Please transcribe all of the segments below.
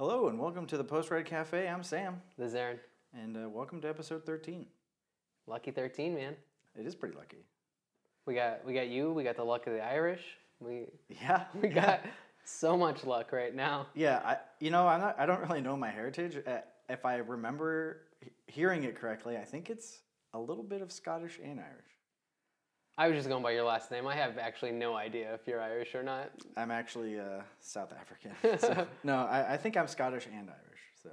Hello and welcome to the Post Ride Cafe. I'm Sam, This is Aaron. and uh, welcome to episode 13. Lucky 13, man. It is pretty lucky. We got we got you. We got the luck of the Irish. We Yeah, we got so much luck right now. yeah. I, you know, I'm not. I don't really know my heritage. Uh, if I remember hearing it correctly, I think it's a little bit of Scottish and Irish. I was just going by your last name. I have actually no idea if you're Irish or not. I'm actually uh, South African. So, no, I, I think I'm Scottish and Irish. So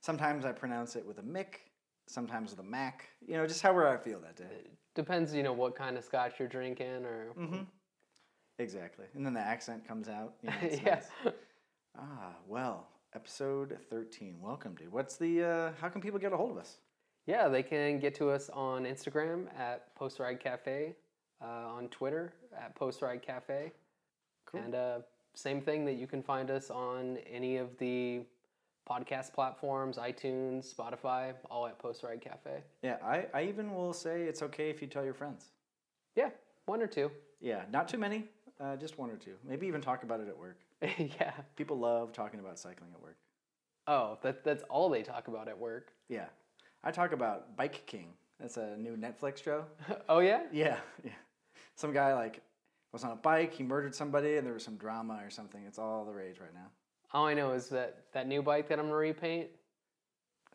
sometimes I pronounce it with a Mick, sometimes with a Mac. You know, just however I feel that day. Depends, you know, what kind of scotch you're drinking or Mm-hmm. Exactly. And then the accent comes out. You know, yeah. nice. Ah, well, episode 13. Welcome, dude. What's the, uh, how can people get a hold of us? Yeah, they can get to us on Instagram at Post Ride Cafe, on Twitter at Post Ride Cafe, Cool. and uh, same thing that you can find us on any of the podcast platforms, iTunes, Spotify, all at Post Ride Cafe. Yeah, I, I even will say it's okay if you tell your friends. Yeah, one or two. Yeah, not too many, uh, just one or two. Maybe even talk about it at work. yeah. People love talking about cycling at work. Oh, that, that's all they talk about at work. Yeah. I talk about Bike King. That's a new Netflix show. oh, yeah? Yeah, yeah. Some guy like was on a bike, he murdered somebody, and there was some drama or something. It's all the rage right now. All I know is that that new bike that I'm going to repaint,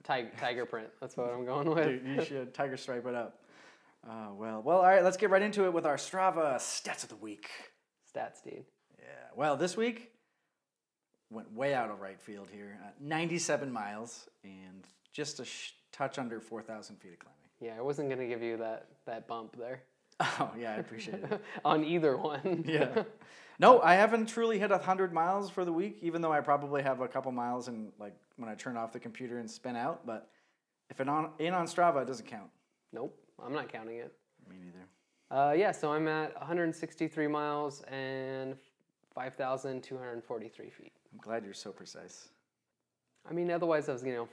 tiger, tiger print. That's what I'm going with. Dude, you should tiger stripe it up. Uh, well, well, all right. Let's get right into it with our Strava stats of the week. Stats, dude. Yeah. Well, this week went way out of right field here. Uh, 97 miles and just a sh- touch under 4,000 feet of climbing. Yeah, I wasn't going to give you that, that bump there. Oh yeah, I appreciate it. on either one. yeah. No, I haven't truly hit 100 miles for the week, even though I probably have a couple miles and like when I turn off the computer and spin out. But if it on in on Strava, it doesn't count. nope, I'm not counting it. Me neither. Uh, yeah, so I'm at 163 miles and 5,243 feet. I'm glad you're so precise. I mean, otherwise I was, you know,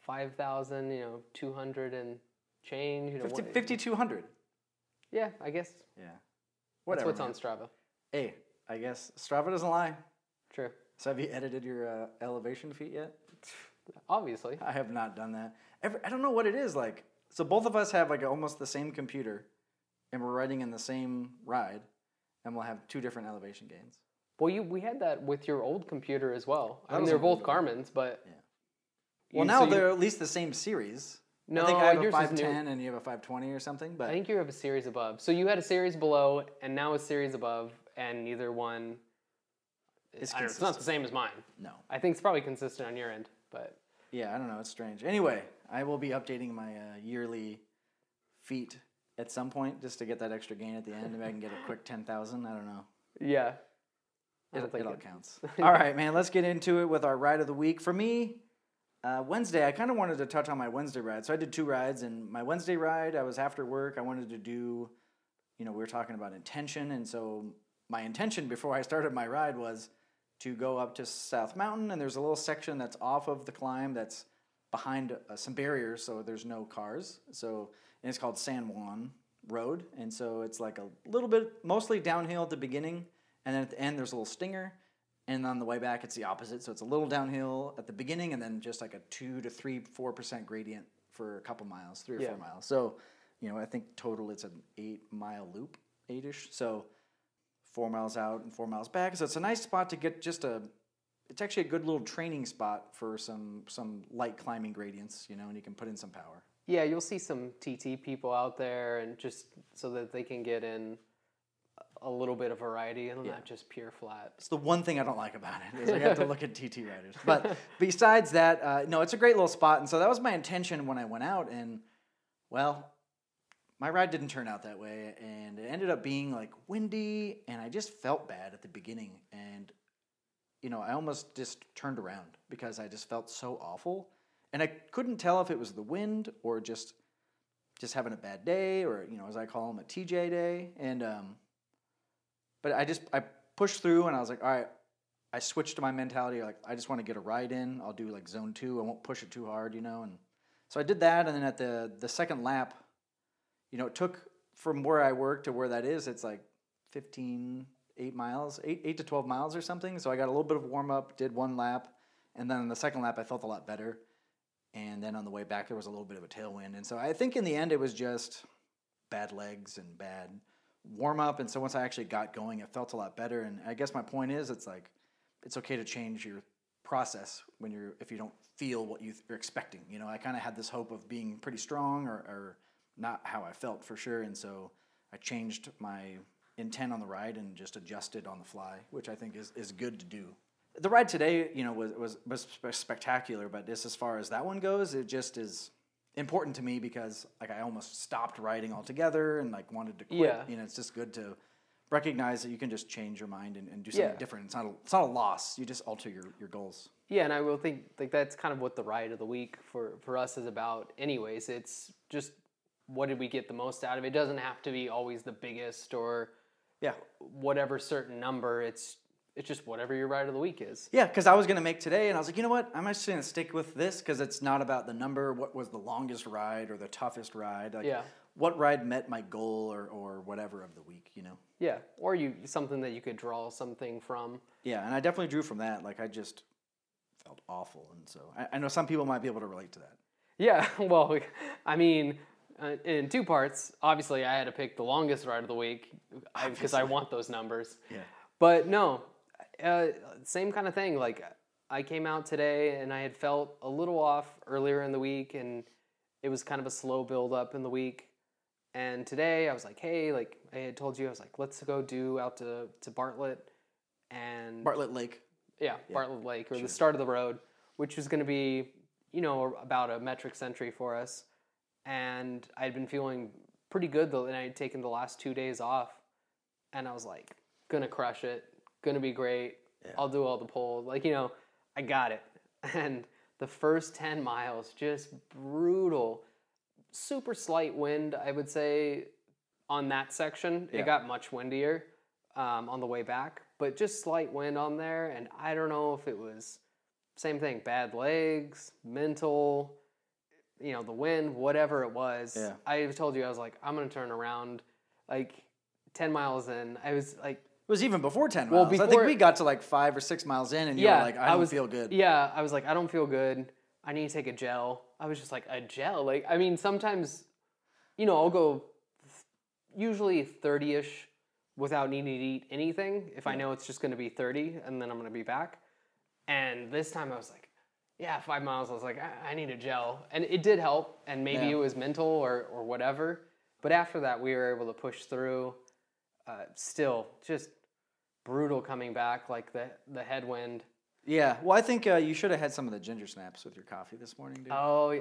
5,000, you know, 200 and change. You know, 50, what- 5,200. Yeah, I guess Yeah. Whatever. that's what's man. on Strava. Hey, I guess Strava doesn't lie. True. So have you edited your uh, elevation feet yet? Obviously. I have not done that. Every, I don't know what it is like. So both of us have like almost the same computer, and we're riding in the same ride, and we'll have two different elevation gains. Well, you we had that with your old computer as well. That I mean, they're both. Garmin's, but Yeah. you- Well, now so they're at least the same series. No, I think I have a is 510 and you have a 520 or something. But I think you have a series above. So you had a series below, and now a series above, and neither one. It's I don't it's not the same as mine. no. I think it's probably consistent on your end, but Yeah, I don't know. It's strange. Anyway, I will be updating my uh, yearly feet at some point just to get that extra gain at the end. Maybe I can get a quick 10,000. I don't know. yeah, I It, don't think it all counts. all right, man. Let's get into it with our ride of the week. For me, uh, Wednesday, I kind of wanted to touch on my Wednesday ride. So I did two rides, and my Wednesday ride, I was after work. I wanted to do, you know, we were talking about intention, and so my intention before I started my ride was to go up to South Mountain, and there's a little section that's off of the climb that's behind uh, some barriers, so there's no cars. So and it's called San Juan Road, and so it's like a little bit, mostly downhill at the beginning, and then at the end there's a little stinger, and on the way back it's the opposite. So it's a little downhill at the beginning, and then just like a two to three, four percent gradient for a couple miles, three or Yeah. four miles. So you know, I think total it's an eight mile loop, eight-ish. So four miles out and four miles back. So it's a nice spot to get just a. It's actually a good little training spot for some some light climbing gradients, you know, and you can put in some power. yeah, you'll see some TT people out there, and just so that they can get in a little bit of variety and Yeah. not just pure flat. It's the one thing I don't like about it is I have to look at TT riders. But besides that, uh, no, it's a great little spot, and so that was my intention when I went out. And well, my ride didn't turn out that way, and it ended up being like windy, and I just felt bad at the beginning, and you know I almost just turned around because I just felt so awful, and I couldn't tell if it was the wind or just just having a bad day, or you know as I call them a TJ day, and um, but I just I pushed through and I was like, all right, I switched to my mentality like I just want to get a ride in. I'll do like zone two. I won't push it too hard, you know. And so I did that, and then at the the second lap, you know, it took from where I work to where that is. It's like 15, eight miles, eight eight to twelve miles or something. So I got a little bit of warm up, did one lap, And then on the second lap, I felt a lot better. And then on the way back, there was a little bit of a tailwind. And so I think in the end, it was just bad legs and bad warm up. And so once I actually got going, it felt a lot better. And I guess my point is, it's like it's okay to change your process when you're if you don't feel what you are expecting. You know, I kind of had this hope of being pretty strong or, or not how I felt for sure, and so I changed my intent on the ride and just adjusted on the fly, which I think is, is good to do. The ride today, you know, was, was, was spectacular, but just as far as that one goes, it just is important to me because like I almost stopped writing altogether and like wanted to quit. Yeah. You know, it's just good to recognize that you can just change your mind and, and do something Yeah. different. It's not a, it's not a loss. You just alter your, your goals. Yeah, and I will think like that's kind of what the ride of the week for for us is about. Anyways, it's just what did we get the most out of it? It doesn't have to be always the biggest or Yeah. whatever certain number. It's it's just whatever your ride of the week is. Yeah, because I was gonna make today, and I was like, you know what? I'm actually gonna stick with this because it's not about the number. What was the longest ride or the toughest ride? Like, Yeah. What ride met my goal or or whatever of the week? You know. Yeah, or you something that you could draw something from. Yeah, and I definitely drew from that. Like I just felt awful, and so I, I know some people might be able to relate to that. Yeah, well, I mean, uh, in two parts. Obviously, I had to pick the longest ride of the week because I, want those numbers. Yeah. But no, uh, same kind of thing. Like I came out today and I had felt a little off earlier in the week, and it was kind of a slow build up in the week. And today I was like, hey, like I had told you, I was like, let's go do out to to Bartlett, and Bartlett Lake. yeah, Bartlett Lake or the start of the road, which was going to be, you know, about a metric century for us. And I'd been feeling pretty good though, and I had taken the last two days off, and I was like, gonna crush it, gonna be great. I'll do all the polls, like you know, I got it. And the first ten miles, just brutal, super slight wind, I would say, on that section. Yeah. It got much windier um, on the way back, but just slight wind on there. And I don't know if it was same thing, bad legs, mental, you know, the wind, whatever it was. Yeah. I told you I was like, I'm gonna turn around. Like ten miles in, I was like, It was even before ten Well, miles. I think we got to like five or six miles in, and you yeah, were like, I don't was, feel good. Yeah, I was like, I don't feel good. I need to take a gel. I was just like, a gel. Like, I mean, sometimes, you know, I'll go usually thirty ish without needing to eat anything if I know it's just going to be thirty, and then I'm going to be back. And this time I was like, yeah, five miles. I was like, I, I need a gel, and it did help. And maybe Yeah. it was mental or or whatever. But after that, we were able to push through. Uh, still, just brutal coming back, like the the headwind. Yeah. Well, I think uh, you should have had some of the ginger snaps with your coffee this morning, dude. Oh yeah,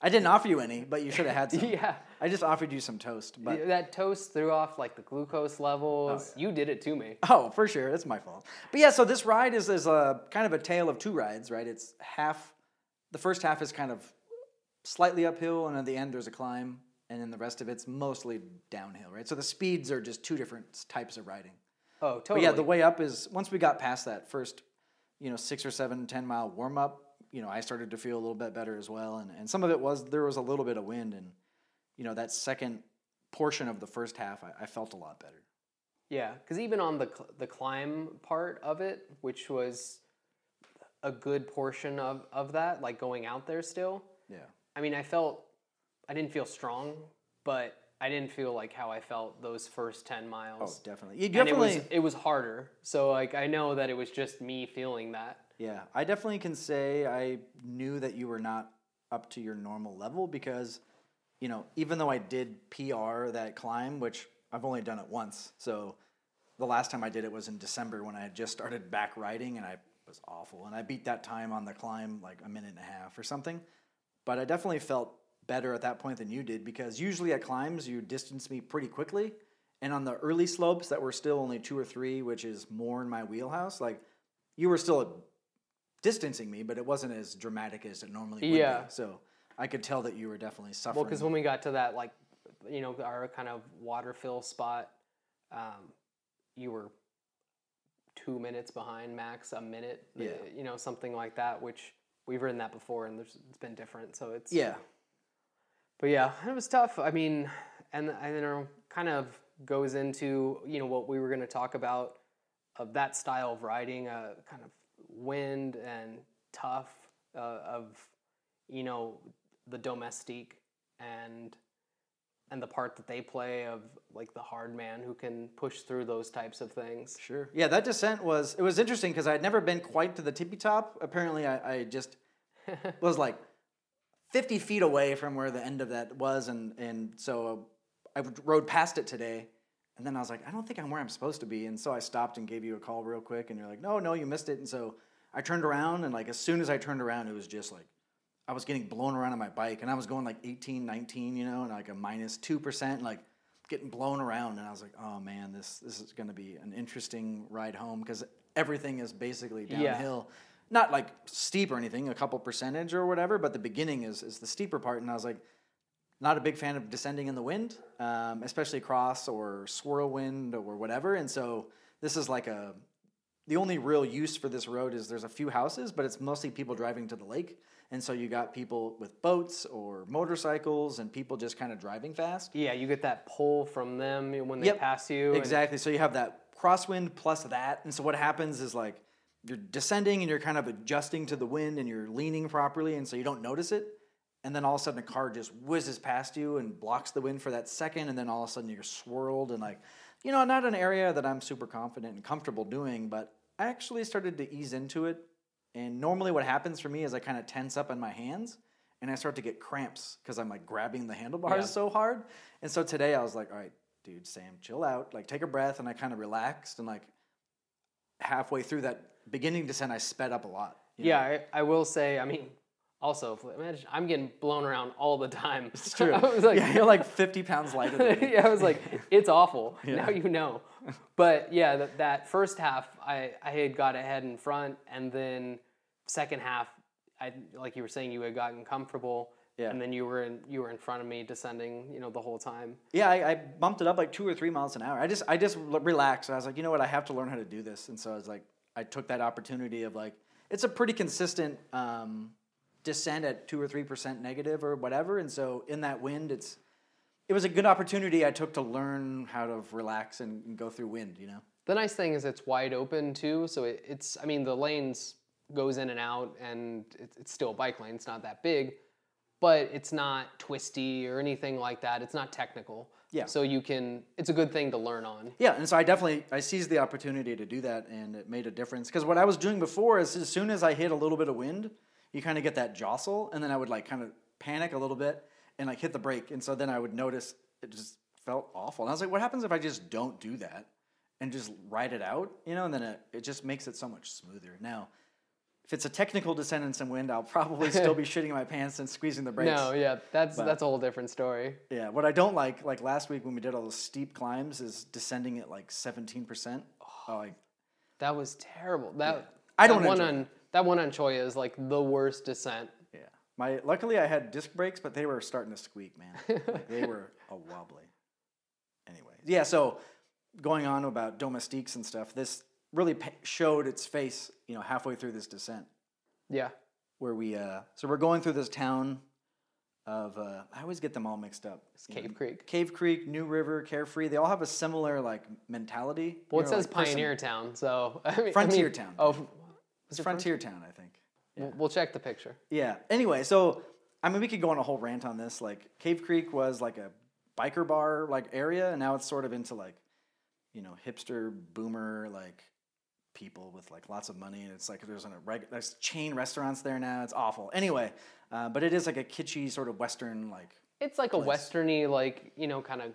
I didn't offer you any, but you should have had some. yeah. I just offered you some toast, but that toast threw off like the glucose levels. You did it to me. Oh, for sure. That's my fault. But yeah, so this ride is, is a kind of a tale of two rides, right? It's half, the first half is kind of slightly uphill, and at the end there's a climb, and then the rest of it's mostly downhill, right? So the speeds are just two different types of riding. Oh, totally. But yeah, the way up is, once we got past that first, you know, six or seven, ten mile warm up, you know, I started to feel a little bit better as well. And, and some of it was, there was a little bit of wind, and, you know, that second portion of the first half, I, I felt a lot better. Yeah, because even on the cl- the climb part of it, which was a good portion of of that, like going out there still. Yeah. I mean, I felt I didn't feel strong, but I didn't feel like how I felt those first ten oh, miles. Oh, definitely. You definitely. it was it was harder. So like I know that it was just me feeling that. Yeah, I definitely can say I knew that you were not up to your normal level because, you know, even though I did PR that climb, which I've only done it once, so the last time I did it was in December when I had just started back riding and I was awful. And I beat that time on the climb like a minute and a half or something. But I definitely felt better at that point than you did because usually at climbs you distance me pretty quickly. And on the early slopes that were still only two or three, which is more in my wheelhouse, like you were still distancing me, but it wasn't as dramatic as it normally would Yeah. be. So I could tell that you were definitely suffering. Well, because when we got to that like, you know, our kind of water fill spot, um, you were two minutes behind max, a minute, Yeah. you know, something like that. Which we've ridden that before, and there's, it's been different. So it's yeah, But yeah, it was tough. I mean, and I don't know, kind of goes into you know what we were going to talk about of that style of riding, uh, kind of wind and tough uh, of you know the domestique and and the part that they play of like the hard man who can push through those types of things. Sure. Yeah, that descent was it was interesting because I had never been quite to the tippy top. Apparently, I, I just was like fifty feet away from where the end of that was, and and so I rode past it today, and then I was like, I don't think I'm where I'm supposed to be, and so I stopped and gave you a call real quick, and you're like, No, no, you missed it, and so I turned around, and like as soon as I turned around, it was just like I was getting blown around on my bike and I was going like 18, 19, you know, and like a minus 2%, like getting blown around. And I was like, oh man, this, this is going to be an interesting ride home because everything is basically downhill. Yeah. Not like steep or anything, a couple percentage or whatever, but the beginning is, is the steeper part. And I was like, not a big fan of descending in the wind, um, especially cross or swirl wind or whatever. And so this is like a, the only real use for this road is there's a few houses, but it's mostly people driving to the lake. And so you got people with boats or motorcycles and people just kind of driving fast. Yeah, you get that pull from them when they yep, pass you. Exactly. So you have that crosswind plus that. And so what happens is like you're descending and you're kind of adjusting to the wind and you're leaning properly and so you don't notice it. And then all of a sudden a car just whizzes past you and blocks the wind for that second and then all of a sudden you're swirled and like you know, not an area that I'm super confident and comfortable doing, but I actually started to ease into it and normally, what happens for me is I kind of tense up in my hands and I start to get cramps because I'm like grabbing the handlebars yeah. so hard. And so today I was like, all right, dude, Sam, chill out. Like, take a breath. And I kind of relaxed. And like halfway through that beginning descent, I sped up a lot. Yeah, I, I, will say, I mean, also, imagine I'm getting blown around all the time. It's true. I was like, yeah, you're like 50 pounds lighter than me. yeah, I was like, it's awful. Yeah. Now you know but yeah, that, that first half, I, I had got ahead in front, and then second half, I like you were saying, you had gotten comfortable. Yeah. And then you were in you were in front of me descending, you know, the whole time. Yeah, I, I bumped it up like two or three miles an hour. I just I just relaxed. I was like, you know what, I have to learn how to do this. And so I was like, I took that opportunity of like, it's a pretty consistent um, descent at two or three percent negative or whatever. And so in that wind, it's it was a good opportunity I took to learn how to relax and, and go through wind. You know. The nice thing is it's wide open too, so it, it's I mean the lanes goes in and out, and it, it's still a bike lane. It's not that big, but it's not twisty or anything like that. It's not technical. Yeah. So you can. It's a good thing to learn on. Yeah, and so I definitely I seized the opportunity to do that, and it made a difference. Because what I was doing before is as soon as I hit a little bit of wind, you kind of get that jostle, and then I would like kind of panic a little bit, and like hit the brake, and so then I would notice it just felt awful. And I was like, what happens if I just don't do that and just ride it out, you know? And then it, it just makes it so much smoother. Now, if it's a technical descent in some wind, I'll probably still be shitting my pants and squeezing the brakes. No, yeah, that's but, that's a whole different story. Yeah, what I don't like, like last week when we did all those steep climbs, is descending at like seventeen percent. Oh, like that was terrible. That yeah. I don't that one on that one on Cholla is like the worst descent Yeah, my luckily I had disc brakes, but they were starting to squeak, man. like they were a wobbly. Anyway, yeah. So going on about domestiques and stuff, this really showed its face, you know, halfway through this descent. Yeah. Where we, uh, so we're going through this town of, uh, I always get them all mixed up. It's Cave know, Creek. Cave Creek, New River, Carefree. They all have a similar like mentality. Well, it know, says like Pioneer person. Town, so I mean, Frontier I mean, Town. Oh, it's Frontier Town, I think. Yeah. We'll, we'll check the picture. Yeah. Anyway, so I mean, we could go on a whole rant on this. Like, Cave Creek was like a biker bar like area, and now it's sort of into like, you know, hipster boomer like people with like lots of money, and it's like there's a reg- there's chain restaurants there now. It's awful. Anyway, uh, but it is like a kitschy sort of western like. It's like place. a westerny like you know kind of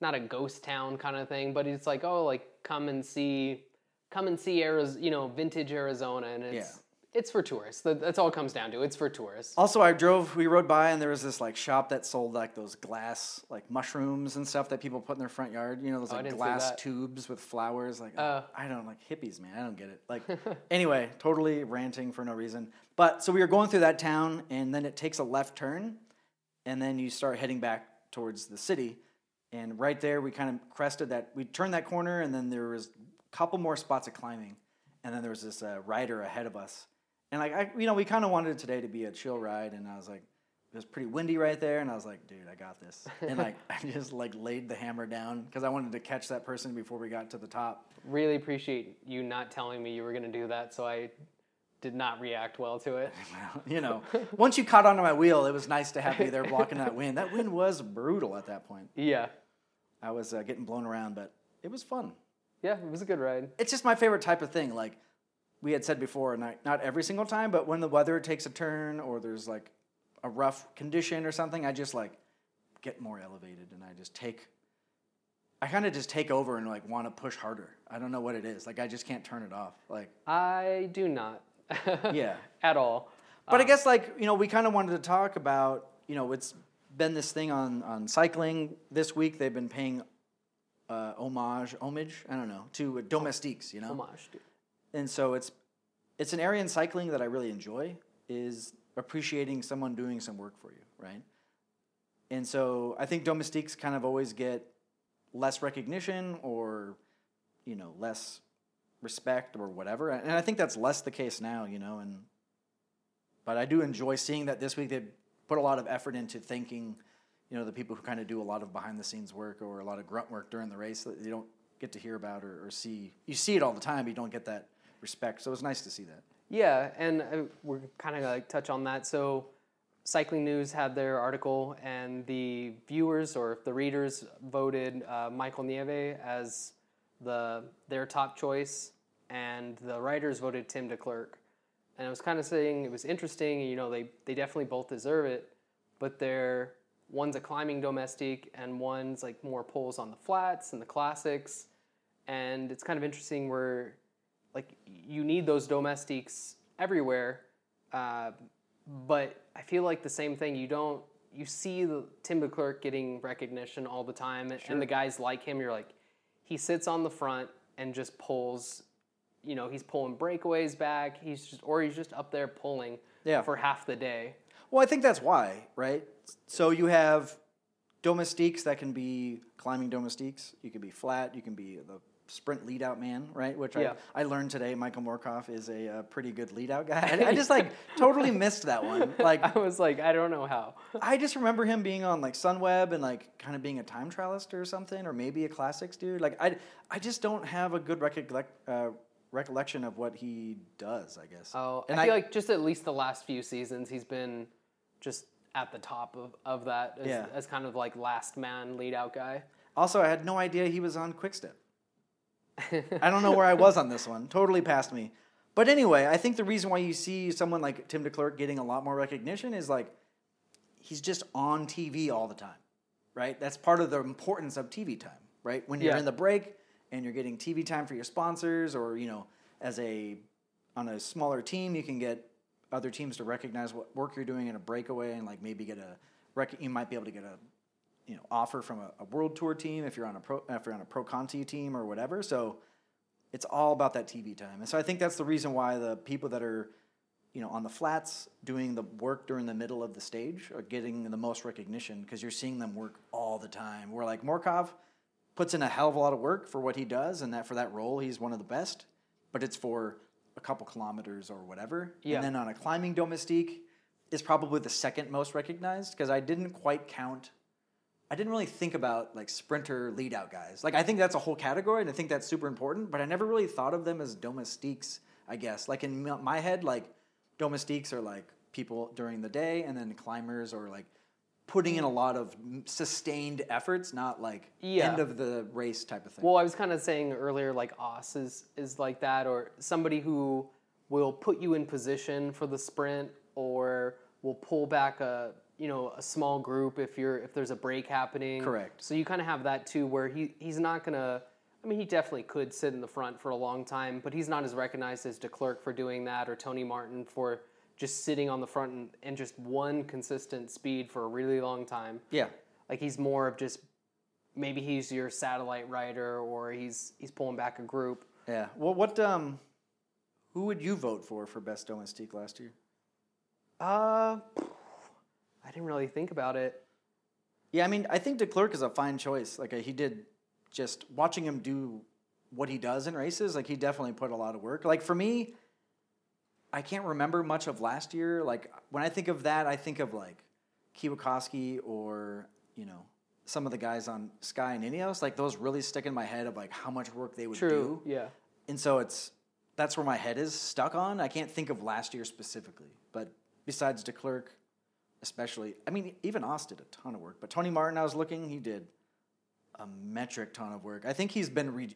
not a ghost town kind of thing, but it's like oh like come and see come and see Arizona, you know, vintage Arizona, and it's. It's for tourists. That's all it comes down to. It's for tourists. Also, I drove. We rode by, and there was this like shop that sold like those glass like mushrooms and stuff that people put in their front yard. You know, those oh, like glass tubes with flowers. Like uh, I don't like hippies, man. I don't get it. Like anyway, totally ranting for no reason. But so we were going through that town, and then it takes a left turn, and then you start heading back towards the city. And right there, we kind of crested that. We turned that corner, and then there was a couple more spots of climbing, and then there was this uh, rider ahead of us and like I, you know, we kind of wanted today to be a chill ride, and I was like, it was pretty windy right there, and I was like, dude, I got this. And like I just like laid the hammer down because I wanted to catch that person before we got to the top. Really appreciate you not telling me you were gonna do that, so I did not react well to it. you know, once you caught onto my wheel, it was nice to have you there blocking that wind. That wind was brutal at that point. Yeah. I was uh, getting blown around, but it was fun. Yeah, it was a good ride. It's just my favorite type of thing. Like we had said before, not, not every single time, but when the weather takes a turn or there's like a rough condition or something, I just like get more elevated and I just take I kind of just take over and like want to push harder. I don't know what it is. Like I just can't turn it off. Like I do not. Yeah. At all. But I guess like you know we kind of wanted to talk about you know it's been this thing on on cycling this week. They've been paying uh, homage homage I don't know to domestiques. You know, Homage, dude. And so it's it's an area in cycling that I really enjoy is appreciating someone doing some work for you, right? And so I think domestiques kind of always get less recognition or you know less respect or whatever, and I think that's less the case now, you know. And but I do enjoy seeing that this week they put a lot of effort into thanking, you know, the people who kind of do a lot of behind the scenes work or a lot of grunt work during the race that you don't get to hear about or, or see. You see it all the time, but you don't get that respect. So it was nice to see that. Yeah, and uh, we're kind of like touch on that. So, Cycling News had their article, and the viewers or the readers voted uh, Michael Nieve as the their top choice, and the writers voted Tim Declercq. And I was kind of saying it was interesting. You know, they they definitely both deserve it, but they're one's a climbing domestique, and one's like more pulls on the flats and the classics. And it's kind of interesting where like you need those domestiques everywhere uh, but i feel like the same thing you don't you see the tim declercq getting recognition all the time and, and the guys like him you're like he sits on the front and just pulls you know he's pulling breakaways back he's just or he's just up there pulling Yeah. for half the day Well, I think that's why, right? So you have domestiques that can be climbing domestiques. You can be flat. You can be the sprint lead out man, right? Which Yeah. I, I learned today. Michael Morkov is a, uh pretty good lead out guy. I, I just like totally missed that one. Like i was like i don't know how I just remember him being on like Sunweb and like kind of being a time trialist or something, or maybe a classics dude. Like I, I just don't have a good recollect, uh, recollection of what he does. I guess. oh and i feel like just at least the last few seasons he's been just at the top of, of that as, Yeah. as kind of like last man lead out guy Also, I had no idea he was on Quickstep. I don't know where I was on this one. Totally passed me. But anyway, I think the reason why you see someone like Tim Declercq getting a lot more recognition is like he's just on TV all the time, right? That's part of the importance of TV time, right? When you're Yeah. in the break and you're getting TV time for your sponsors, or you know, as a on a smaller team, you can get other teams to recognize what work you're doing in a breakaway and like maybe get a rec- you might be able to get a you know offer from a, a world tour team if you're on a pro if you're on a pro conti team or whatever. So it's all about that TV time, and so I think that's the reason why the people that are you know on the flats doing the work during the middle of the stage are getting the most recognition because you're seeing them work all the time. Where like Morkov puts in a hell of a lot of work for what he does, and that for that role he's one of the best, but it's for a couple kilometers or whatever. Yeah. And then on a climbing domestique is probably the second most recognized because I didn't quite count. I didn't really think about like sprinter lead out guys. Like I think that's a whole category and I think that's super important, but I never really thought of them as domestiques, I guess. Like in my head like domestiques are like people during the day and then climbers or like putting in a lot of sustained efforts, not like Yeah. end of the race type of thing. Well, I was kind of saying earlier, like Oss is is like that, or somebody who will put you in position for the sprint, or will pull back a you know a small group if you're if there's a break happening. Correct. So you kind of have that too, where he he's not gonna. I mean, he definitely could sit in the front for a long time, but he's not as recognized as Declercq for doing that, or Tony Martin for just sitting on the front and, and just one consistent speed for a really long time. yeah. Like he's more of just maybe he's your satellite rider or he's he's pulling back a group. Yeah. Well, what um, who would you vote for for best domestique last year? Uh didn't really think about it. Yeah, I mean, I think Declercq is a fine choice. Like uh, he did, just watching him do what he does in races. Like he definitely put a lot of work. Like for me, I can't remember much of last year. Like when I think of that, I think of like Kwiatkowski or you know some of the guys on Sky and Ineos. Like those really stick in my head of like how much work they would True. do. Yeah. and so it's that's where my head is stuck on. I can't think of last year specifically, but besides Declercq, especially, I mean, even Oss did a ton of work. But Tony Martin, I was looking, he did a metric ton of work. I think he's been re,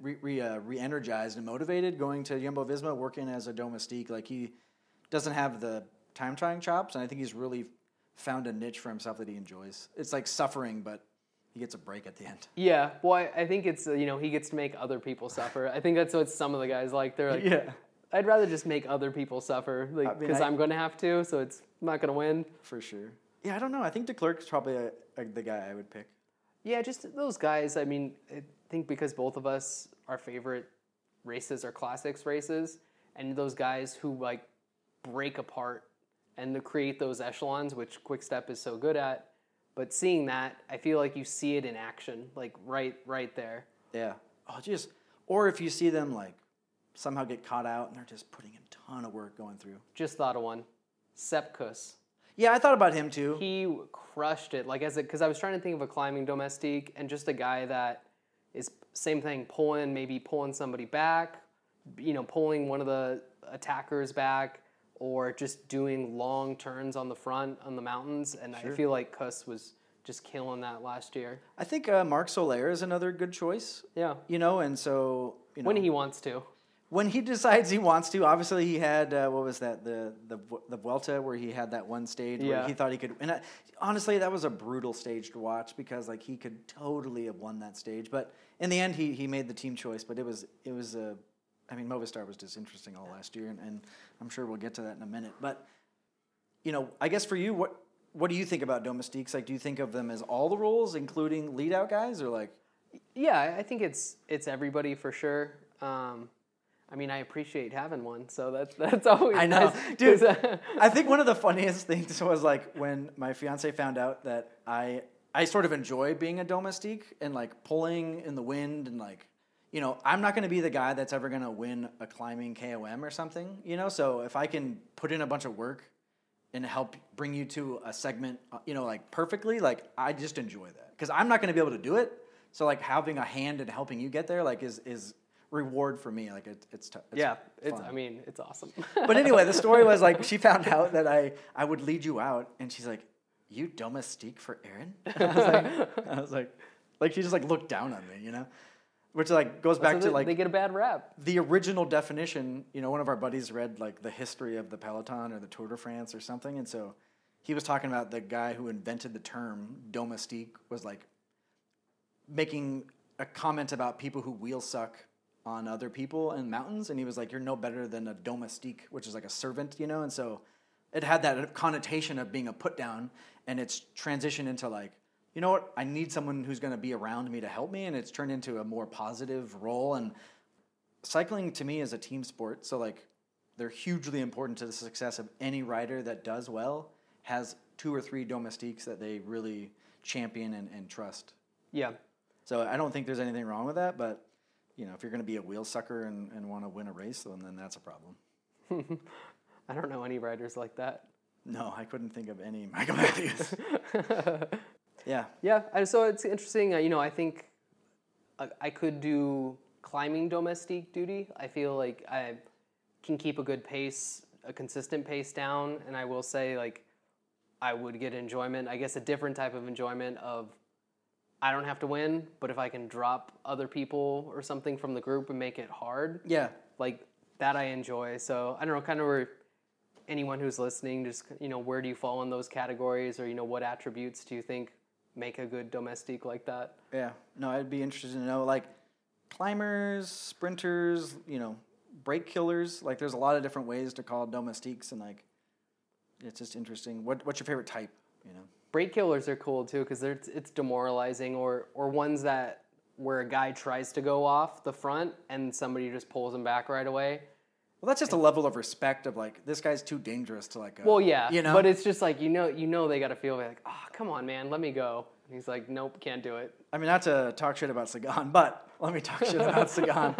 re, re, uh, re-energized and motivated going to Jumbo Visma, working as a domestique. Like he doesn't have the time trying chops, and I think he's really found a niche for himself that he enjoys. It's like suffering, but he gets a break at the end. Yeah, well, I, I think it's uh, you know he gets to make other people suffer. I think that's what some of the guys like. They're like, Yeah. I'd rather just make other people suffer, like I mean, because I'm going to have to. So it's I'm not going to win. For sure. Yeah, I don't know. I think Declercq's probably a, a, the guy I would pick. Yeah, just those guys. I mean, I think because both of us, our favorite races are classics races, and those guys who like break apart and to create those echelons, which Quick Step is so good at. But seeing that, I feel like you see it in action, like right, right there. Yeah. Oh, just or if you see them like somehow get caught out and they're just putting a ton of work going through. Just thought of one, Sepp Kuss. Yeah, I thought about him too. He crushed it. Like as because I was trying to think of a climbing domestique and just a guy that is same thing, pulling maybe pulling somebody back, you know, pulling one of the attackers back, or just doing long turns on the front on the mountains. And I feel like Kuss was just killing that last year. I think uh, Marc Soler is another good choice. Yeah, You know, and so you know when he wants to. When he decides he wants to, obviously he had uh, what was that the the the Vuelta where he had that one stage where he thought he could. And I, honestly, that was a brutal stage to watch because like he could totally have won that stage, but in the end he he made the team choice. But it was it was a. I mean, Movistar was just interesting all last year, and, and I'm sure we'll get to that in a minute. But you know, I guess for you, what what do you think about domestiques? Like, do you think of them as all the roles, including lead out guys, or like? Yeah, I- I think it's it's everybody for sure. Um, I mean, I appreciate having one, so that's that's always I know. nice, Dude, uh, I think one of the funniest things was like when my fiance found out that I I sort of enjoy being a domestique and like pulling in the wind and like you know I'm not going to be the guy that's ever going to win a climbing KOM or something you know? So if I can put in a bunch of work and help bring you to a segment uh, you know like perfectly like I just enjoy that. Because I'm not going to be able to do it. So like having a hand in helping you get there like is is reward for me like it, it's, t- it's yeah, it's. I mean, it's awesome. But anyway, the story was like she found out that I, I would lead you out, and she's like, "You domestique for Aaron?" I was like, I was like, like she just like looked down on me, you know, which like goes back So to like they get a bad rap. the original definition. You know, one of our buddies read like the history of the Peloton or the Tour de France or something, and so he was talking about the guy who invented the term domestique was like making a comment about people who wheel suck on other people in mountains, and he was like, "You're no better than a domestique, which is like a servant," you know, and so it had that connotation of being a put down, and it's transitioned into like. You know what? I need someone who's going to be around me to help me, and it's turned into a more positive role. And cycling to me is a team sport, so like they're hugely important to the success of any rider that does well has two or three domestiques that they really champion and, and trust. Yeah, So I don't think there's anything wrong with that, but you know, if you're going to be a wheel sucker and, and want to win a race, then, then that's a problem. I don't know any riders like that. No, I couldn't think of any Michael Matthews. yeah, Yeah, and so it's interesting. Uh, you know, I think I, I could do climbing domestique duty. I feel like I can keep a good pace, a consistent pace down, and I will say like I would get enjoyment. I guess a different type of enjoyment of I don't have to win, but if I can drop other people or something from the group and make it hard, yeah, like that I enjoy. So I don't know, kind of where anyone who's listening, just you know, where do you fall in those categories, or you know, what attributes do you think make a good domestique like that? yeah. No, I'd be interested to know like climbers, sprinters, you know, break killers. Like, there's a lot of different ways to call domestiques, and like, it's just interesting. What What's your favorite type? You know. Break killers are cool too because it's it's demoralizing, or or ones that where a guy tries to go off the front and somebody just pulls him back right away. Well, that's just a level of respect of like this guy's too dangerous to like. Uh, Well, yeah, you know. but it's just like you know you know they got to feel like oh come on man let me go. And he's like nope can't do it. I mean, not to talk shit about Sagan, but let me talk shit about Sagan.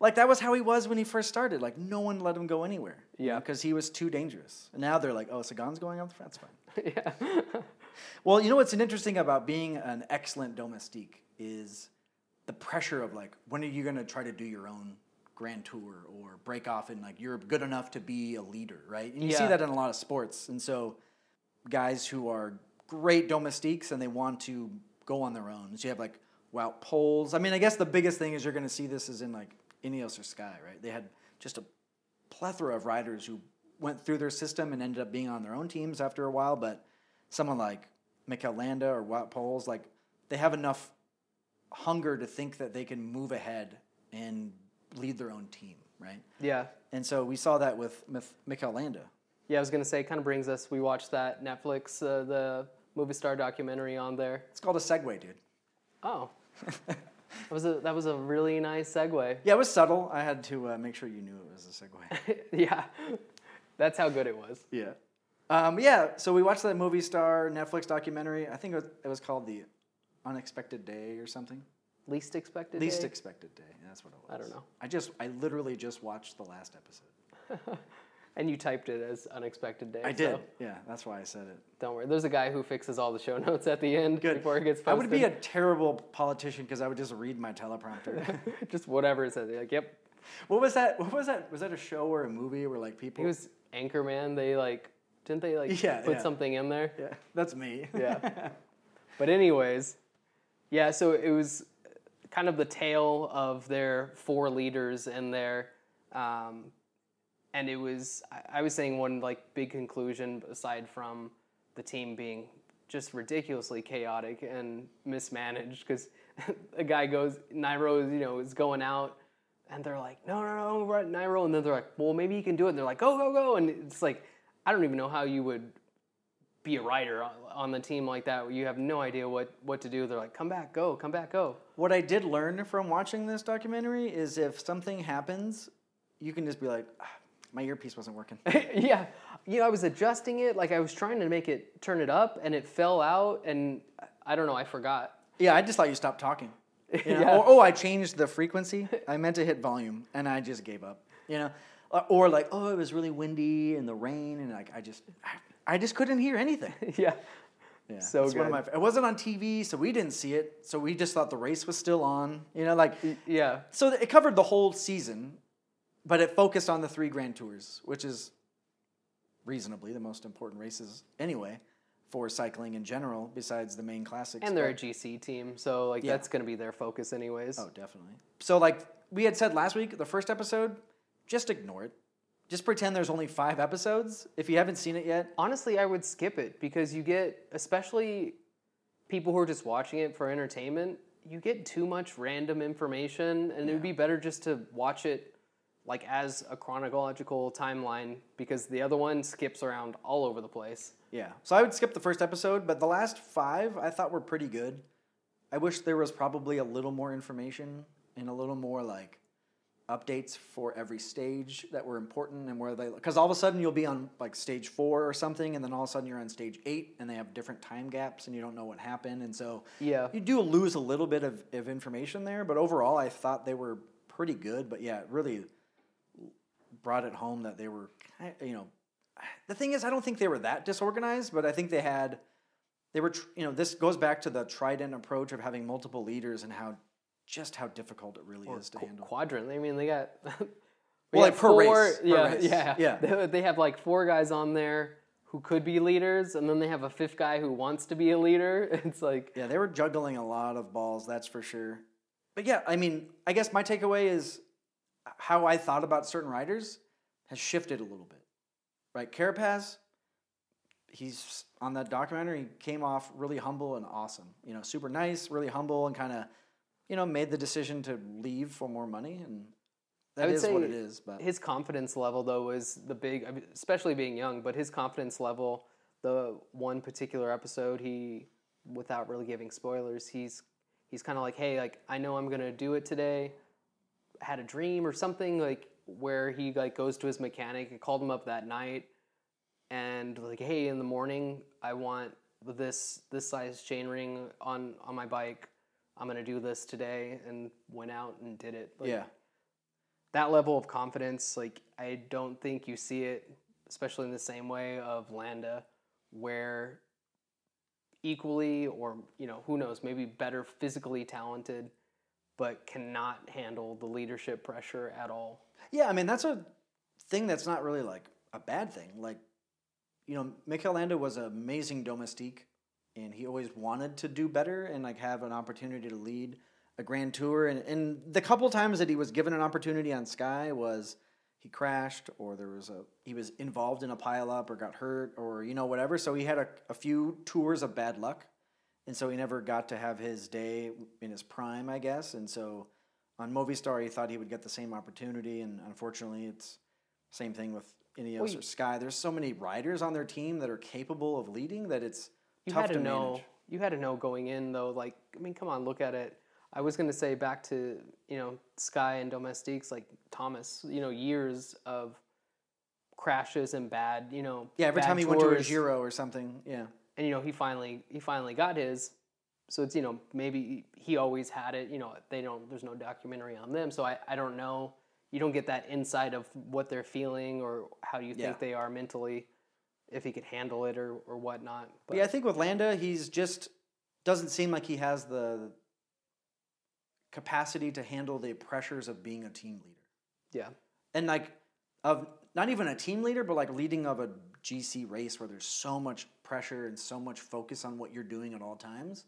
Like that was how he was when he first started. Like no one let him go anywhere. Yeah. because he was too dangerous. And now they're like, oh, Sagan's going up the front. That's fine. yeah. Well, you know what's interesting about being an excellent domestique is the pressure of like, when are you going to try to do your own Grand Tour or break off and like you're good enough to be a leader, right? And you see that in a lot of sports. And so guys who are great domestiques and they want to go on their own. So you have like Wout Poels. I mean, I guess the biggest thing is you're going to see this is in like Ineos or Sky, right? They had just a plethora of riders who went through their system and ended up being on their own teams after a while. But someone like Mikel Landa or Wout Poels, like they have enough hunger to think that they can move ahead and lead their own team, right? Yeah. And so we saw that with, Mikel Landa. Yeah, I was gonna say, it kind of brings us. We watched that Netflix, uh, the Movistar documentary on there. It's called a segue, dude. Oh, that was a that was a really nice segue. Yeah, it was subtle. I had to uh, make sure you knew it was a segue. yeah, that's how good it was. yeah. Um, yeah, so we watched that Movistar Netflix documentary. I think it was, it was called The Unexpected Day or something. Least expected. Least day? expected day. That's what it was. I don't know. I just, I literally just watched the last episode. and you typed it as unexpected day. I did. so Yeah, that's why I said it. don't worry. There's a guy who fixes all the show notes at the end Good. before it gets posted. I would be a terrible politician because I would just read my teleprompter. just whatever it says. You're like, yep. what was that? What was that? Was that a show or a movie where like people? It was Anchorman. They like didn't they like Yeah, put yeah. something in there? yeah, that's me. Yeah. But anyways, yeah. So it was kind of the tale of their four leaders and their, um, and it was I- was saying one like big conclusion aside from the team being just ridiculously chaotic and mismanaged because a guy goes Nairo you know is going out and they're like no no no right Nairo. And then they're like well maybe you can do it. And they're like go go go. And it's like I don't even know how you would be a writer on, on the team like that. You have no idea what what to do. They're like come back go come back go. What I did learn from watching this documentary is if something happens, you can just be like, "Ah, my earpiece wasn't working. yeah you know i was adjusting it like i was trying to make it turn it up and it fell out and i don't know i forgot yeah, I just thought you stopped talking. You know? Yeah. or, oh, I changed the frequency. I meant to hit volume, and I just gave up. You know, or, or like, oh, it was really windy and the rain, and like I just, I, I just couldn't hear anything. yeah Yeah, So it's one of good. my. It wasn't on TV, so we didn't see it. So we just thought the race was still on. You know, like yeah so it covered the whole season, but it focused on the three Grand Tours, which is reasonably the most important races anyway for cycling in general, besides the main classics. and they're a gc team so like Yeah. that's going to be their focus anyways oh, definitely. So like we had said last week, the first episode, just ignore it. Just pretend there's only five episodes. If you haven't seen it yet, honestly i would skip it because you get especially people who are just watching it for entertainment you get too much random information and it would be better just to watch it like as a chronological timeline because the other one skips around all over the place Yeah. So I would skip the first episode, but the last five I thought were pretty good. I wish there was probably a little more information and a little more like updates for every stage that were important and where they because all of a sudden you'll be on like stage four or something and then all of a sudden you're on stage eight and they have different time gaps and you don't know what happened and so Yeah. you do lose a little bit of, of information there but overall i thought they were pretty good but yeah really brought it home that they were you know the thing is i don't think they were that disorganized but i think they had they were you know this goes back to the trident approach of having multiple leaders and how just how difficult it really is to Qu- handle quadrant. I mean, they got. we Well, like per race, per yeah, race. yeah, Yeah. They, they have like four guys on there who could be leaders, and then they have a fifth guy who wants to be a leader. It's like, Yeah, they were juggling a lot of balls, that's for sure. But yeah, I mean, I guess my takeaway is how I thought about certain riders has shifted a little bit. Right? Carapaz, he's on that documentary, he came off really humble and awesome. You know, super nice, really humble, and kind of, you know, made the decision to leave for more money. And that is what it is. But his confidence level though was the big, especially being young. But his confidence level, the one particular episode, he, without really giving spoilers, he's he's kind of like, hey, like I know I'm gonna do it today. Had a dream or something like where he like goes to his mechanic and called him up that night and like, hey, in the morning I want this this size chain ring on on my bike. I'm gonna do this today, and went out and did it. Like, yeah. that level of confidence, like I don't think you see it, especially in the same way of Landa, where equally or you know who knows maybe better physically talented but cannot handle the leadership pressure at all. Yeah, I mean that's a thing that's not really like a bad thing. Like, you know, Mikel Landa was an amazing domestique, and he always wanted to do better and like have an opportunity to lead a grand tour. And, and the couple times that he was given an opportunity on Sky was he crashed or there was a he was involved in a pileup or got hurt or you know whatever. So he had a, a few tours of bad luck, and so he never got to have his day in his prime, I guess. And so on Movistar, he thought he would get the same opportunity, and unfortunately, it's same thing with Ineos Well, you- or Sky. There's so many riders on their team that are capable of leading that it's You tough had to, to know. manage. You had to know going in though. Like, I mean, come on, look at it. I was going to say back to you know Sky and Domestiques like Thomas. You know, years of crashes and bad. You know, Yeah, every time he went to a tours. Giro or something, yeah. And you know he finally he finally got his so it's you know maybe he always had it you know they don't there's no documentary on them so i, I don't know you don't get that insight of what they're feeling or how you think Yeah. they are mentally if he could handle it or, or whatnot but yeah, I think with Landa, he's just doesn't seem like he has the capacity to handle the pressures of being a team leader. yeah And like of not even a team leader, but like leading of a GC race where there's so much pressure and so much focus on what you're doing at all times.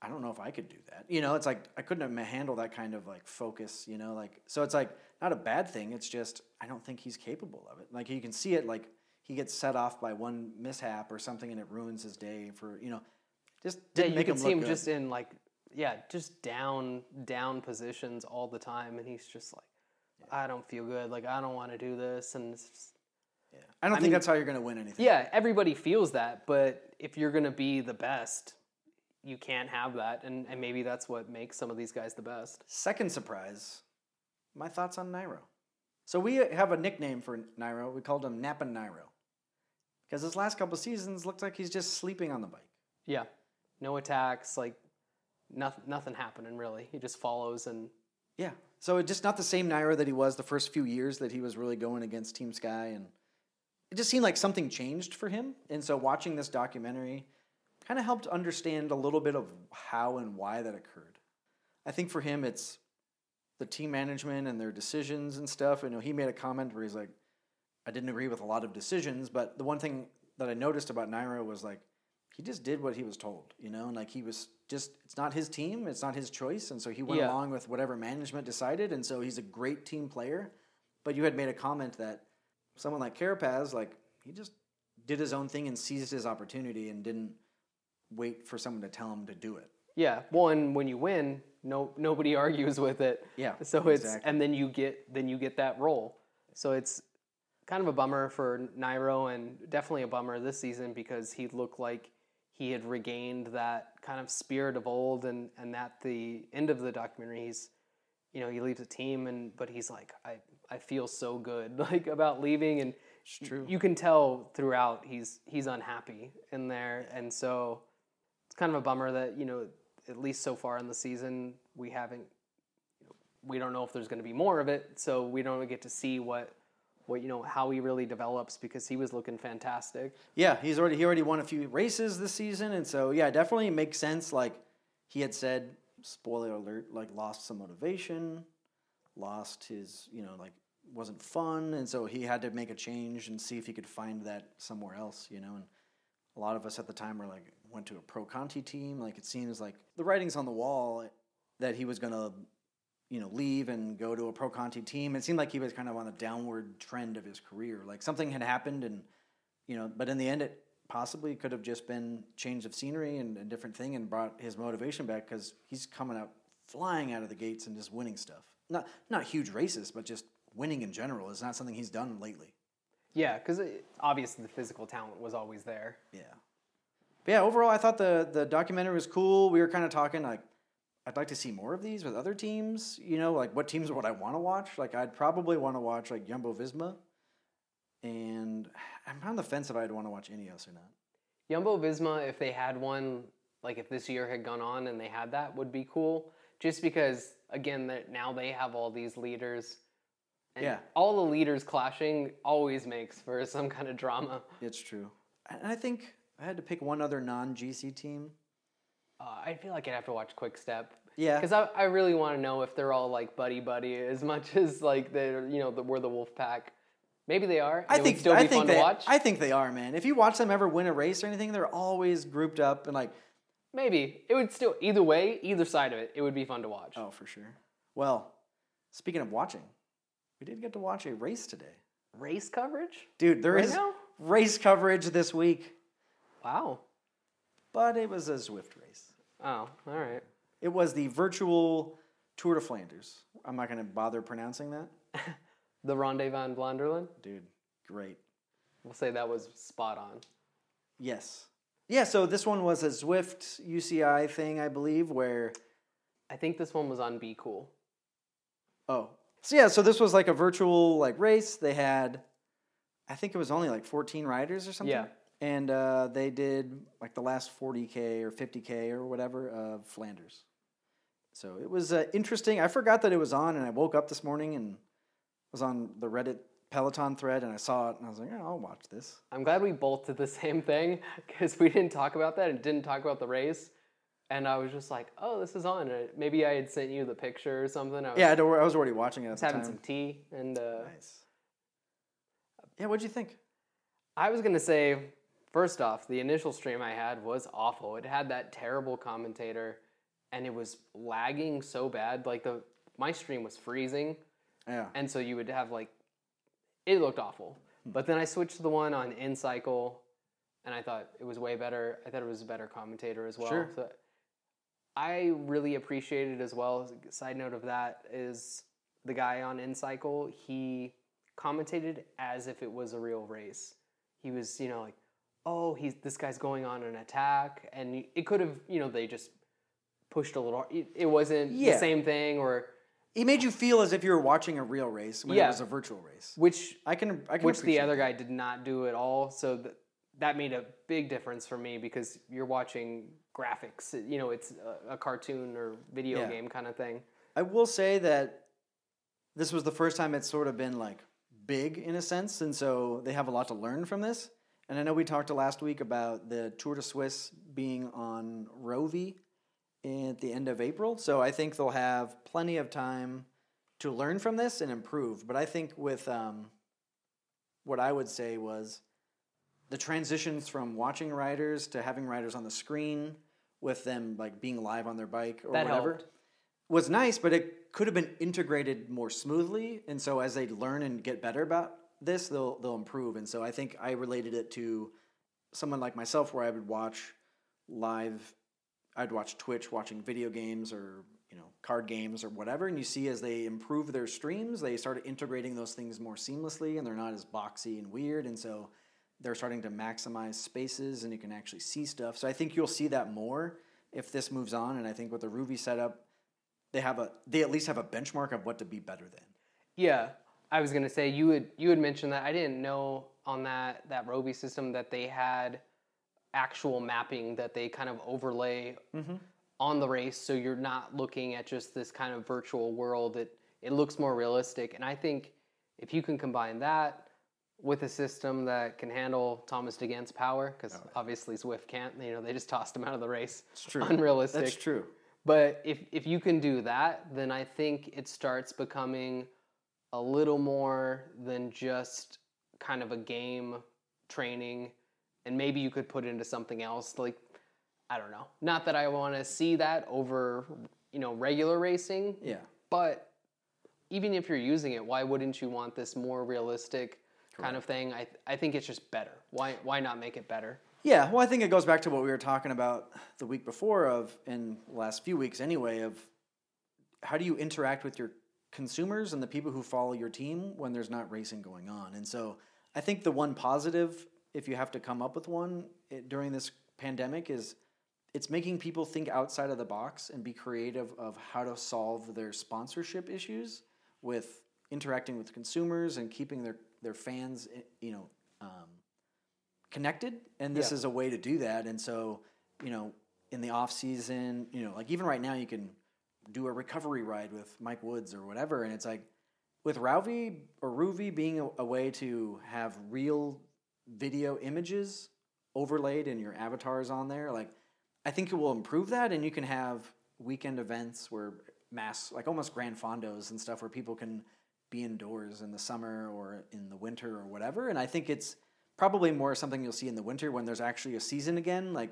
I don't know if I could do that. You know, it's like I couldn't handle that kind of like focus, you know, like so it's like not a bad thing. It's just I don't think he's capable of it. Like you can see it like he gets set off by one mishap or something and it ruins his day for, you know, just yeah didn't you make can him see look him good. just in like yeah just down down positions all the time and he's just like i don't feel good like i don't want to do this and it's just, yeah. I don't I think mean- that's how you're going to win anything. Yeah, everybody feels that, but if you're going to be the best, you can't have that. And, and maybe that's what makes some of these guys the best. Second surprise, my thoughts on Nairo. So we have a nickname for Nairo. We called him Napa Nairo. Because his last couple seasons looked like he's just sleeping on the bike. Yeah. No attacks, like nothing, nothing happening really. He just follows and Yeah. So just not the same Nairo that he was the first few years that he was really going against Team Sky and it just seemed like something changed for him. And so watching this documentary kind of helped understand a little bit of how and why that occurred. I think for him it's the team management and their decisions and stuff. You know, he made a comment where he's like, I didn't agree with a lot of decisions, but the one thing that I noticed about Nairo was like he just did what he was told, you know, and like he was just it's not his team, it's not his choice, and so he went Yeah. along with whatever management decided, and so he's a great team player. But you had made a comment that someone like Carapaz, like he just did his own thing and seized his opportunity and didn't wait for someone to tell him to do it. yeah. Well, and when you win, no nobody argues with it. Yeah, So it's exactly. and then you get then you get that role. So it's kind of a bummer for Nairo and definitely a bummer this season because he looked like he had regained that kind of spirit of old and and at the end of the documentary he's you know he leaves a team and but he's like I I feel so good like about leaving and It's true. you can tell throughout he's he's unhappy in there and so it's kind of a bummer that you know at least so far in the season we haven't we don't know if there's going to be more of it so we don't get to see what what you know how he really develops because he was looking fantastic Yeah, he's already he already won a few races this season, and so yeah, definitely makes sense. Like he had said, spoiler alert, like lost some motivation, lost his you know like wasn't fun, and so he had to make a change and see if he could find that somewhere else. You know, and a lot of us at the time were like went to a pro Conti team. Like it seems like the writing's on the wall that he was gonna you know, leave and go to a pro Conti team. It seemed like he was kind of on the downward trend of his career. Like something had happened, and you know, but in the end, it possibly could have just been change of scenery and a different thing, and brought his motivation back because he's coming out flying out of the gates and just winning stuff. Not not huge races, but just winning in general is not something he's done lately. yeah because obviously the physical talent was always there Yeah. But yeah, overall, I thought the the documentary was cool. We were kind of talking like, I'd like to see more of these with other teams. You know, like what teams would I want to watch? Like, I'd probably want to watch like Jumbo Visma, and I'm on the fence if I'd want to watch any Ineos or not. Jumbo Visma, if they had one, like if this year had gone on and they had that, would be cool. Just because, again, that now they have all these leaders. And Yeah. All the leaders clashing always makes for some kind of drama. It's true. And I think I had to pick one other non GC team. Uh, I feel like I'd have to watch Quick Step. Yeah. Because I, I really want to know if they're all like buddy buddy as much as like they're you know the, we're the wolf pack. Maybe they are. I think I think fun they to watch. I think they are, man. If you watch them ever win a race or anything, they're always grouped up and like, Maybe it would still either way, either side of it, it would be fun to watch. oh, for sure. Well, speaking of watching, we did get to watch a race today, Race coverage? dude. There is Right now? race coverage this week, Wow. but it was a Zwift race. Oh, all right. It was the virtual Tour de Flanders. I'm not going to bother pronouncing that, The Ronde van Vlaanderen. dude. Great. We'll say that was spot on. Yes. Yeah. So this one was a Zwift UCI thing, I believe, where I think this one was on Bkool. Oh. So yeah, so this was like a virtual like race. They had I think it was only like 14 riders or something. Yeah. And uh, they did like the last 40k or 50k or whatever of Flanders. So it was uh, interesting. I forgot that it was on, and I woke up this morning and was on the Reddit Peloton thread, and I saw it, and I was like, oh, I'll watch this. I'm glad we both did the same thing because we didn't talk about that and didn't talk about the race. And I was just like, oh, this is on. And maybe I had sent you the picture or something. I was, Yeah, I, don't- I was already watching it at was having time. some tea. And uh, Nice. Yeah, what'd you think? I was going to say, first off, the initial stream I had was awful. It had that terrible commentator and it was lagging so bad. Like, the my stream was freezing. Yeah. And so you would have like, it looked awful. But then I switched to the one on InCycle, and I thought it was way better. I thought it was a better commentator as well. Sure. So I really appreciated as well. Side note of that is the guy on InCycle. He commentated as if it was a real race. He was, you know, like, oh, he's this guy's going on an attack, and it could have, you know, they just pushed a little. It, it wasn't Yeah. the same thing, or It made you feel as if you were watching a real race when Yeah. it was a virtual race. which I can, I can which the other guy did not do at all. So th- that made a big difference for me because you're watching graphics. You know, it's a, a cartoon or video Yeah. game kind of thing. I will say that this was the first time it's sort of been like big in a sense, and so they have a lot to learn from this. And I know we talked last week about the Tour de Suisse being on Rouvy at the end of April, so I think they'll have plenty of time to learn from this and improve. But I think with um, what I would say was the transitions from watching riders to having riders on the screen with them like being live on their bike or That whatever helped. was nice, but it could have been integrated more smoothly. And so as they learn and get better about this, they'll they'll improve. And so I think I related it to someone like myself, where I would watch live, I'd watch Twitch watching video games or you know card games or whatever, and you see as they improve their streams, they start integrating those things more seamlessly, and they're not as boxy and weird. And so they're starting to maximize spaces, and you can actually see stuff. So I think you'll see that more if this moves on. And I think with the Rouvy setup they have a they at least have a benchmark of what to be better than. Yeah, I was gonna say you would you had mentioned that I didn't know on that that Rouvy system that they had actual mapping that they kind of overlay mm-hmm. on the race, so you're not looking at just this kind of virtual world. It it looks more realistic, and I think if you can combine that with a system that can handle Thomas De Gendt's power, because oh, obviously Zwift can't. You know, they just tossed him out of the race. It's true. Unrealistic. That's true. But if if you can do that, then I think it starts becoming a little more than just kind of a game training and maybe you could put it into something else like I don't know. Not that I want to see that over, you know, regular racing, Yeah. but even if you're using it, why wouldn't you want this more realistic kind of thing? I I think it's just better. Why why not make it better? Yeah, well, I think it goes back to what we were talking about the week before, of in the last few weeks anyway, of how do you interact with your consumers and the people who follow your team when there's not racing going on. And so I think the one positive, if you have to come up with one it, during this pandemic, is it's making people think outside of the box and be creative of how to solve their sponsorship issues with interacting with consumers and keeping their, their fans, eh, you know, um, connected and this Yeah. is a way to do that and so you know in the off season you know like even right now you can do a recovery ride with mike woods or whatever and it's like with Rauvi or Ruvi being a, a way to have real video images overlaid and your avatars on there like i think it will improve that and you can have weekend events where mass, like almost grand fondos and stuff, where people can be indoors in the summer or in the winter or whatever. And I think it's probably more something you'll see in the winter when there's actually a season again. Like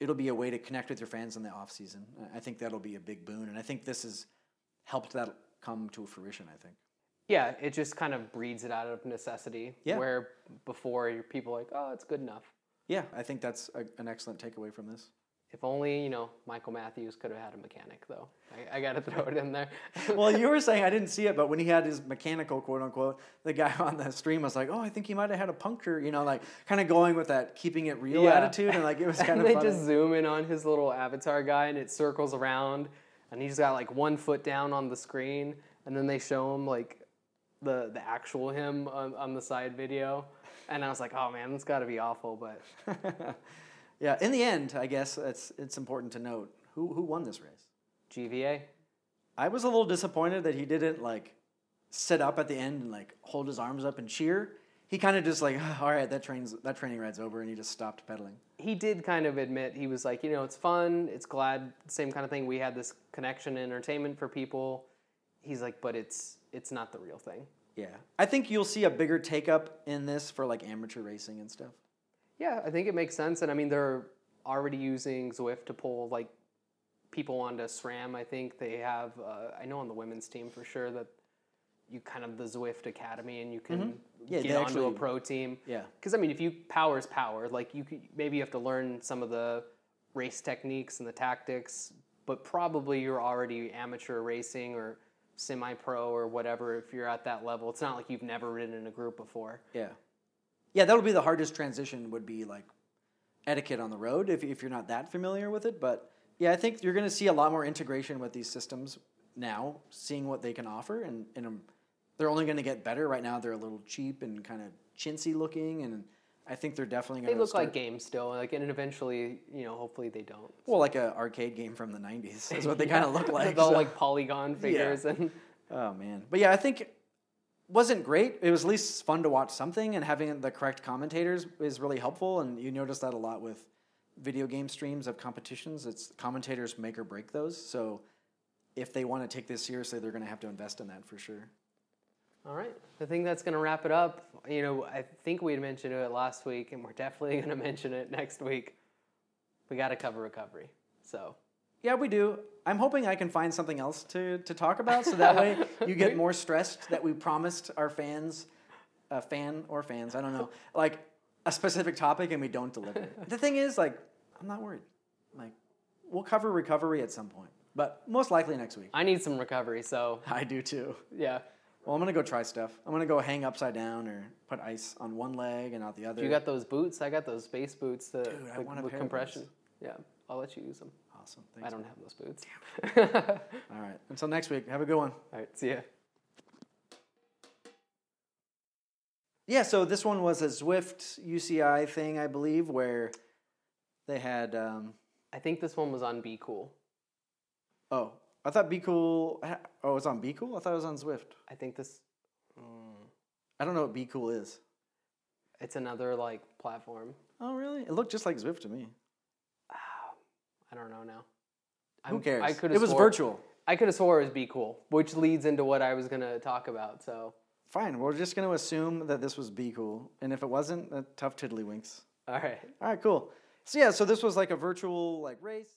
it'll be a way to connect with your fans in the off season. I think that'll be a big boon, and I think this has helped that come to fruition. I think. Yeah, it just kind of breeds it out of necessity. Yeah. Where before people like, oh, it's good enough. Yeah, I think that's a, an excellent takeaway from this. If only, you know, Michael Matthews could have had a mechanic, though. I, I got to throw it in there. well, you were saying I didn't see it, but when he had his mechanical quote unquote, the guy on the stream was like, "Oh, I think he might have had a puncture," you know, like kind of going with that keeping it real Yeah. attitude, and like it was kind and of they funny. just zoom in on his little avatar guy and it circles around and he's got like one foot down on the screen and then they show him like the the actual him on, on the side video and i was like oh man that's got to be awful but yeah, in the end, I guess it's it's important to note who who won this race. gva I was a little disappointed that he didn't like sit up at the end and like hold his arms up and cheer. He kind of just like, all right, that train's that training ride's over, and he just stopped pedaling. he did kind of admit he was like you know it's fun it's glad same kind of thing we had this connection and entertainment for people he's like but it's it's not the real thing Yeah, I think you'll see a bigger take up in this for like amateur racing and stuff. Yeah, I think it makes sense, and I mean they're already using Zwift to pull like people onto SRAM. I think they have. Uh, I know on the women's team for sure that you kind of the Zwift Academy, and you can Mm-hmm. Yeah, get onto a pro team. Yeah. Because I mean, if you power's power, like you could, maybe you have to learn some of the race techniques and the tactics, but probably you're already amateur racing or semi-pro or whatever. If you're at that level, it's not like you've never ridden in a group before. Yeah. Yeah, that'll be the hardest transition would be like etiquette on the road if, if you're not that familiar with it. But yeah, I think you're going to see a lot more integration with these systems now, seeing what they can offer. And, and um, they're only going to get better. Right now, they're a little cheap and kind of chintzy looking. And I think they're definitely going to. They look start, like games still, like and eventually, you know, hopefully they don't. well, like an arcade game from the 90s is what they kind of look like. With all so- like polygon figures and Oh man, but yeah, I think wasn't great. It was at least fun to watch something, and having the correct commentators is really helpful. And you notice that a lot with video game streams of competitions. It's commentators make or break those. So if they want to take this seriously, they're going to have to invest in that for sure. All right. I think that's going to wrap it up. You know, I think we had mentioned it last week, and we're definitely going to mention it next week. We got to cover recovery. So, Yeah, we do. I'm hoping I can find something else to, to talk about, so that way you get more stressed that we promised our fans, a fan or fans, I don't know, like a specific topic and we don't deliver. the thing is, like, I'm not worried. Like, we'll cover recovery at some point, but most likely next week. I need some recovery. So, I do too. yeah. Well, I'm gonna go try stuff. I'm gonna go hang upside down or put ice on one leg and not the other. You got those boots? I got those space boots that, Dude, I with, want a with pair of compression. Yeah, I'll let you use them. Awesome. I don't have those boots. All right. Until next week. Have a good one. All right. See ya. Yeah, so this one was a Zwift UCI thing, I believe, where they had. Um, I think this one was on Bkool. oh, I thought Bkool. Oh, it's on Bkool. I thought it was on Zwift. I think this. Mm, I don't know what Bkool is. it's another like platform. Oh, really? It looked just like Zwift to me. I don't know now. Who I'm- cares? I could it was swore, virtual. I could have swore it was Bkool, which leads into what I was gonna talk about. So, Fine. We're just going to assume that this was Bkool, and if it wasn't, uh, tough tiddlywinks. all right. All right, cool. So yeah, so this was like a virtual like race.